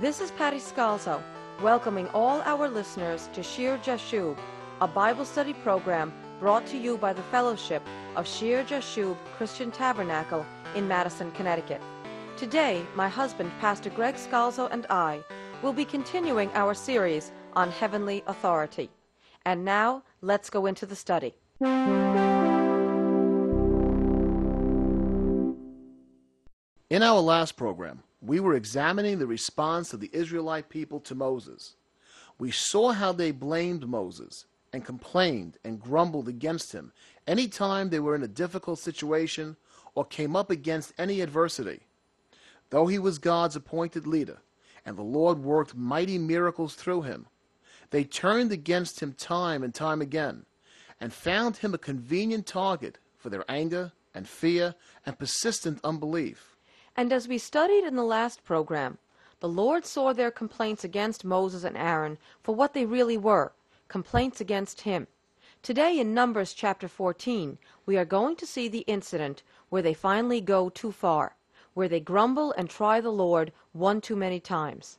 This is Patty Scalzo, welcoming all our listeners to Shear Jashub, a Bible study program brought to you by the Fellowship of Shear Jashub Christian Tabernacle in Madison, Connecticut. Today, my husband, Pastor Greg Scalzo, and I will be continuing our series on heavenly authority. And now, let's go into the study. In our last program, we were examining the response of the Israelite people to Moses. We saw how they blamed Moses and complained and grumbled against him any time they were in a difficult situation or came up against any adversity. Though he was God's appointed leader, and the Lord worked mighty miracles through him, they turned against him time and time again, and found him a convenient target for their anger and fear and persistent unbelief. And as we studied in the last program, the Lord saw their complaints against Moses and Aaron for what they really were complaints against him. Today in Numbers chapter 14, we are going to see the incident where they finally go too far, where they grumble and try the Lord one too many times.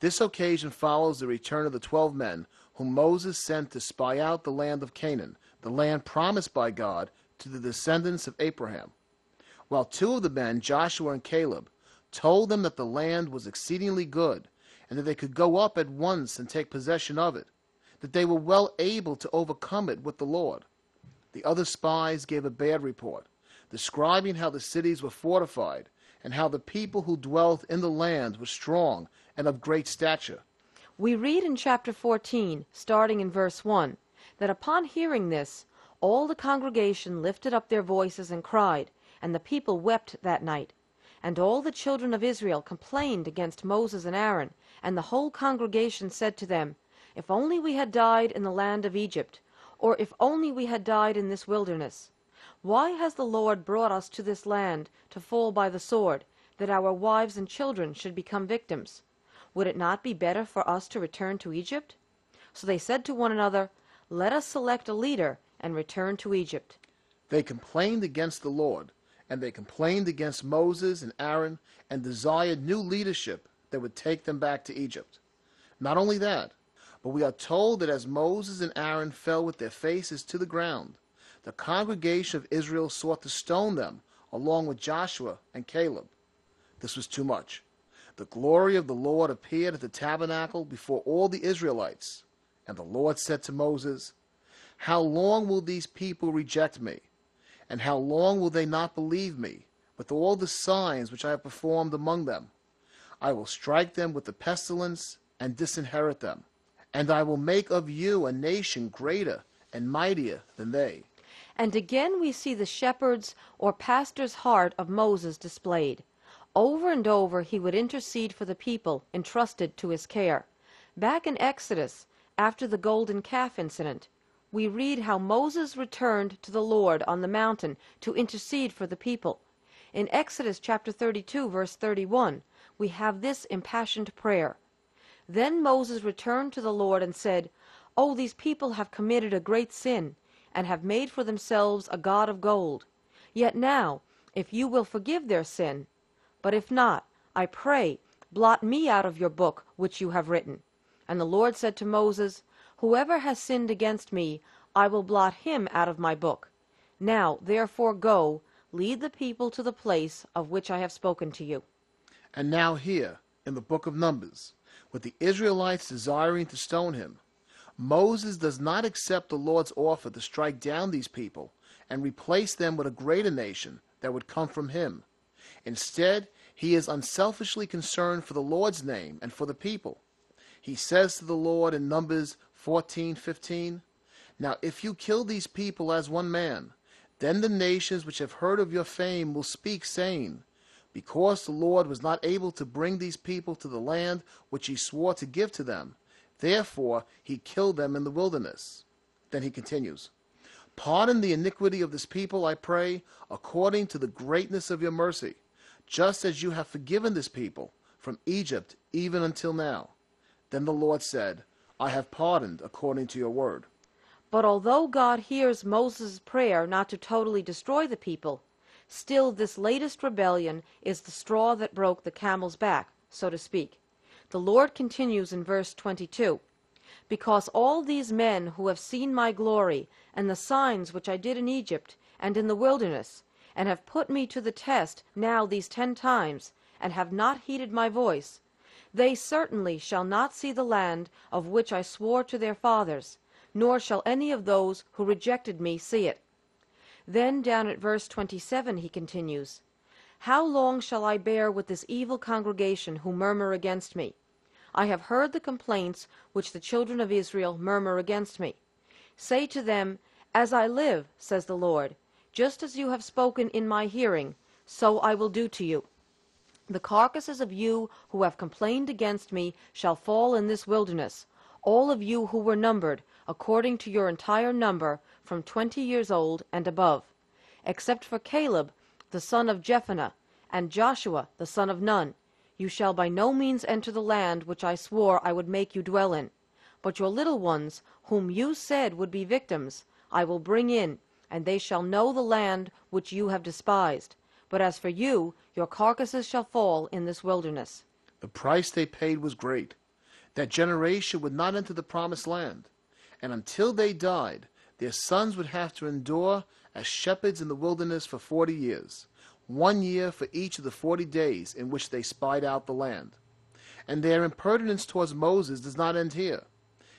This occasion follows the return of the twelve men whom Moses sent to spy out the land of Canaan, the land promised by God to the descendants of Abraham. While two of the men, Joshua and Caleb, told them that the land was exceedingly good, and that they could go up at once and take possession of it, that they were well able to overcome it with the Lord. The other spies gave a bad report, describing how the cities were fortified, and how the people who dwelt in the land were strong and of great stature. We read in chapter 14, starting in verse 1, that upon hearing this, all the congregation lifted up their voices and cried, and the people wept that night. And all the children of Israel complained against Moses and Aaron, and the whole congregation said to them, If only we had died in the land of Egypt, or if only we had died in this wilderness. Why has the Lord brought us to this land to fall by the sword, that our wives and children should become victims? Would it not be better for us to return to Egypt? So they said to one another, Let us select a leader and return to Egypt. They complained against the Lord, and they complained against Moses and Aaron, and desired new leadership that would take them back to Egypt. Not only that, but we are told that as Moses and Aaron fell with their faces to the ground, the congregation of Israel sought to stone them, along with Joshua and Caleb. This was too much. The glory of the Lord appeared at the tabernacle before all the Israelites. And the Lord said to Moses, How long will these people reject me? And how long will they not believe me, with all the signs which I have performed among them? I will strike them with the pestilence and disinherit them. And I will make of you a nation greater and mightier than they. And again we see the shepherd's or pastor's heart of Moses displayed. Over and over he would intercede for the people entrusted to his care. Back in Exodus, after the golden calf incident, we read how Moses returned to the Lord on the mountain to intercede for the people. In Exodus chapter 32, verse 31, we have this impassioned prayer. Then Moses returned to the Lord and said, Oh, these people have committed a great sin, and have made for themselves a god of gold. Yet now, if you will forgive their sin, but if not, I pray, blot me out of your book which you have written. And the Lord said to Moses, Whoever has sinned against me, I will blot him out of my book. Now, therefore, go, lead the people to the place of which I have spoken to you. And now here, in the book of Numbers, with the Israelites desiring to stone him, Moses does not accept the Lord's offer to strike down these people and replace them with a greater nation that would come from him. Instead, he is unselfishly concerned for the Lord's name and for the people. He says to the Lord in Numbers 14:15, Now if you kill these people as one man, then the nations which have heard of your fame will speak, saying, Because the Lord was not able to bring these people to the land which he swore to give to them, therefore he killed them in the wilderness. Then he continues, Pardon the iniquity of this people, I pray, according to the greatness of your mercy, just as you have forgiven this people from Egypt even until now. Then the Lord said, I have pardoned according to your word. But although God hears Moses' prayer not to totally destroy the people, still this latest rebellion is the straw that broke the camel's back, so to speak. the Lord continues in verse 22 Because all these men who have seen my glory, and the signs which I did in Egypt and in the wilderness, and have put me to the test now these ten times, and have not heeded my voice, they certainly shall not see the land of which I swore to their fathers, nor shall any of those who rejected me see it. Then down at verse 27 he continues, How long shall I bear with this evil congregation who murmur against me? I have heard the complaints which the children of Israel murmur against me. Say to them, As I live, says the Lord, just as you have spoken in my hearing, so I will do to you. The carcasses of you who have complained against me shall fall in this wilderness, all of you who were numbered, according to your entire number, from twenty years old and above, except for Caleb the son of Jephunneh, and Joshua the son of Nun. You shall by no means enter the land which I swore I would make you dwell in. But your little ones, whom you said would be victims, I will bring in, and they shall know the land which you have despised. But as for you, your carcasses shall fall in this wilderness. The price they paid was great. That generation would not enter the promised land, and until they died, their sons would have to endure as shepherds in the wilderness for forty years, one year for each of the forty days in which they spied out the land. And their impertinence towards Moses does not end here.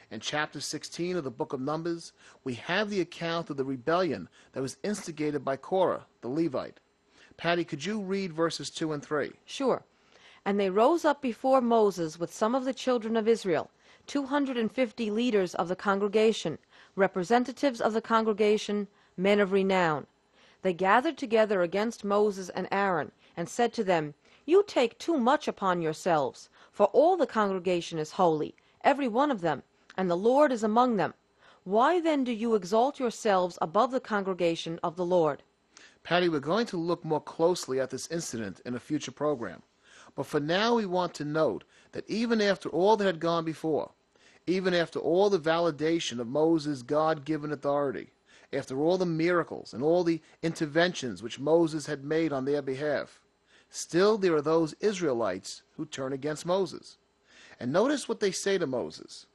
In chapter 16 of the book of Numbers, we have the account of the rebellion that was instigated by Korah, the Levite. Patty, could you read verses 2 and 3? Sure. And they rose up before Moses with some of the children of Israel, two hundred and fifty leaders of the congregation, representatives of the congregation, men of renown. They gathered together against Moses and Aaron, and said to them, You take too much upon yourselves, for all the congregation is holy, every one of them, and the Lord is among them. Why then do you exalt yourselves above the congregation of the Lord? Patty, we're going to look more closely at this incident in a future program. But for now, we want to note that even after all that had gone before, even after all the validation of Moses' God given authority, after all the miracles and all the interventions which Moses had made on their behalf, still there are those Israelites who turn against Moses. And notice what they say to Moses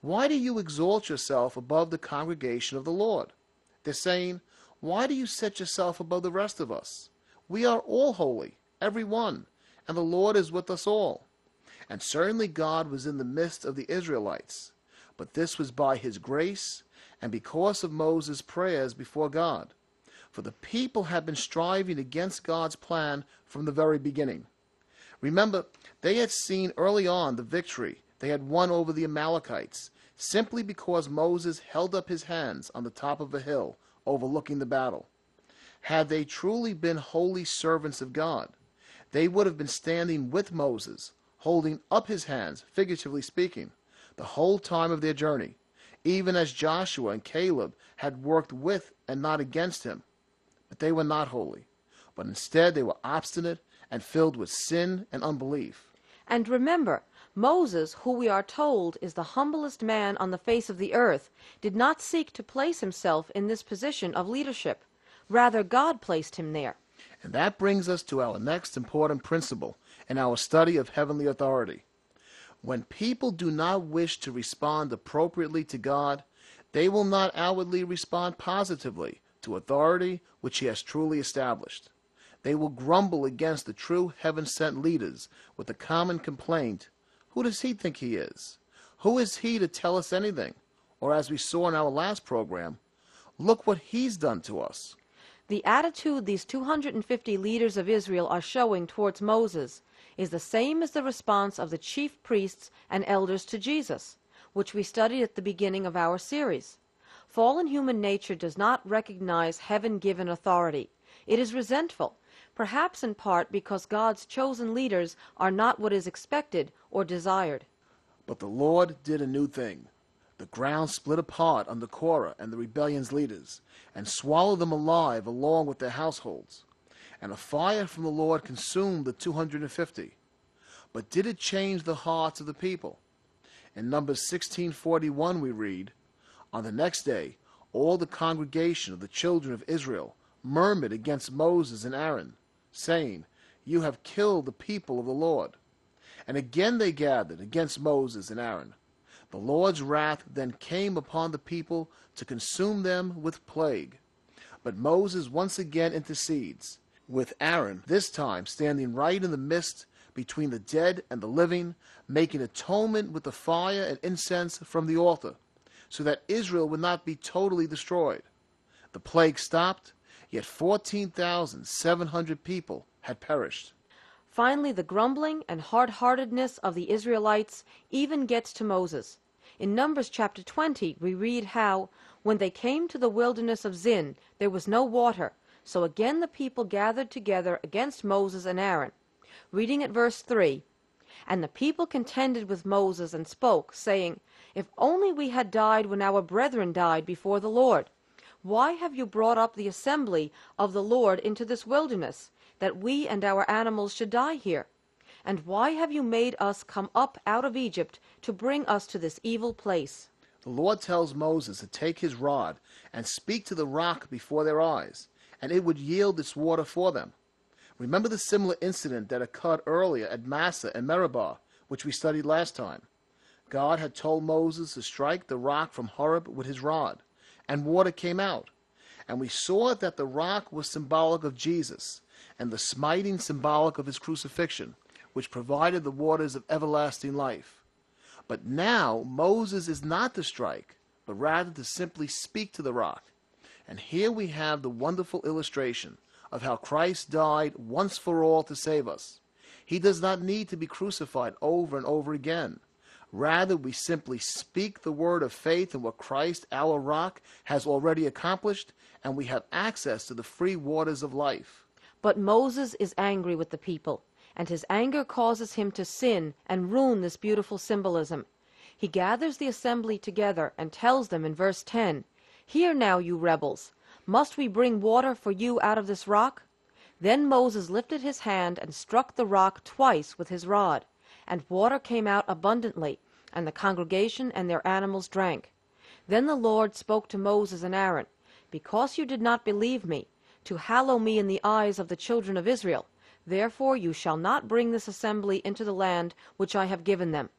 Why do you exalt yourself above the congregation of the Lord? They're saying, Why do you set yourself above the rest of us? We are all holy, every one, and the Lord is with us all. And certainly God was in the midst of the Israelites, but this was by his grace and because of Moses' prayers before God. For the people had been striving against God's plan from the very beginning. Remember, they had seen early on the victory they had won over the Amalekites simply because Moses held up his hands on the top of a hill overlooking the battle. Had they truly been holy servants of God, they would have been standing with Moses holding up his hands, figuratively speaking, the whole time of their journey, even as Joshua and Caleb had worked with and not against him. But they were not holy, but instead they were obstinate and filled with sin and unbelief. And remember, Moses, who we are told is the humblest man on the face of the earth, did not seek to place himself in this position of leadership. Rather, God placed him there. And that brings us to our next important principle in our study of heavenly authority. When people do not wish to respond appropriately to God, they will not outwardly respond positively to authority which He has truly established. They will grumble against the true heaven sent leaders with the common complaint Who does he think he is? Who is he to tell us anything? Or, as we saw in our last program, look what he's done to us. The attitude these 250 leaders of Israel are showing towards Moses is the same as the response of the chief priests and elders to Jesus, which we studied at the beginning of our series. Fallen human nature does not recognize heaven given authority. It is resentful, perhaps in part because God's chosen leaders are not what is expected or desired. But the Lord did a new thing. The ground split apart under Korah and the rebellion's leaders, and swallowed them alive along with their households. And a fire from the Lord consumed the 250. But did it change the hearts of the people? In Numbers 16:41 we read, On the next day, all the congregation of the children of Israel murmured against Moses and Aaron, saying, You have killed the people of the Lord. And again they gathered against Moses and Aaron. The Lord's wrath then came upon the people to consume them with plague. But Moses once again intercedes, with Aaron this time standing right in the midst between the dead and the living, making atonement with the fire and incense from the altar, so that Israel would not be totally destroyed. The plague stopped, yet 14,700 people had perished. Finally, the grumbling and hard heartedness of the Israelites even gets to Moses. In Numbers chapter 20, we read how, when they came to the wilderness of Zin, there was no water. So again the people gathered together against Moses and Aaron. Reading at verse 3 And the people contended with Moses and spoke, saying, If only we had died when our brethren died before the Lord. Why have you brought up the assembly of the Lord into this wilderness, that we and our animals should die here? And why have you made us come up out of Egypt to bring us to this evil place? The Lord tells Moses to take his rod and speak to the rock before their eyes, and it would yield its water for them. Remember the similar incident that occurred earlier at Massah and Meribah, which we studied last time. God had told Moses to strike the rock from Horeb with his rod, and water came out. And we saw that the rock was symbolic of Jesus, and the smiting symbolic of his crucifixion, which provided the waters of everlasting life. But now Moses is not to strike, but rather to simply speak to the rock. And here we have the wonderful illustration of how Christ died once for all to save us. He does not need to be crucified over and over again. Rather, we simply speak the word of faith in what Christ, our rock, has already accomplished, and we have access to the free waters of life. But Moses is angry with the people, and his anger causes him to sin and ruin this beautiful symbolism. He gathers the assembly together and tells them in verse 10 Hear now, you rebels, must we bring water for you out of this rock? Then Moses lifted his hand and struck the rock twice with his rod, and water came out abundantly, and the congregation and their animals drank. Then the Lord spoke to Moses and Aaron, Because you did not believe me, to hallow me in the eyes of the children of Israel, therefore you shall not bring this assembly into the land which I have given them.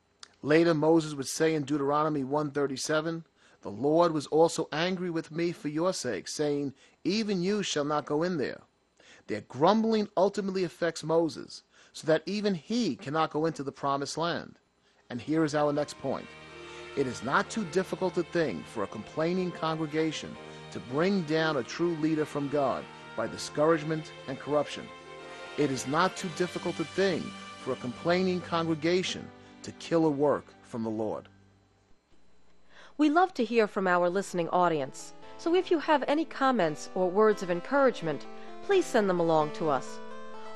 Later Moses would say in Deuteronomy 137, the Lord was also angry with me for your sake, saying, Even you shall not go in there. Their grumbling ultimately affects Moses, so that even he cannot go into the promised land. And here is our next point. It is not too difficult a thing for a complaining congregation to bring down a true leader from God by discouragement and corruption. It is not too difficult a thing for a complaining congregation to kill a work from the Lord. We love to hear from our listening audience, so if you have any comments or words of encouragement, please send them along to us.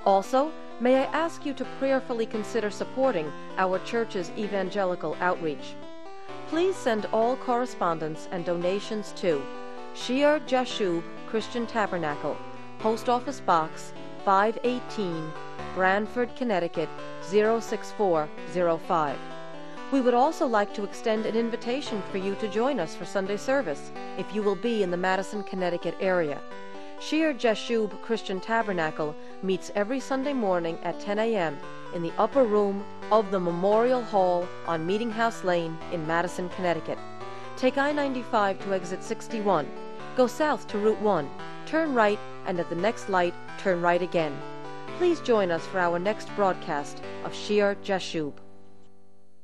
Also, may I ask you to prayerfully consider supporting our church's evangelical outreach. Please send all correspondence and donations to Shear Jashub Christian Tabernacle, Post Office Box 518, Branford, Connecticut 06405. We would also like to extend an invitation for you to join us for Sunday service if you will be in the Madison, Connecticut area. Shear Jashub Christian Tabernacle meets every Sunday morning at 10 a.m. in the upper room of the Memorial Hall on Meeting House Lane in Madison, Connecticut. Take I 95 to exit 61. Go south to Route 1. Turn right, and at the next light, turn right again. Please join us for our next broadcast of Shear Jashub.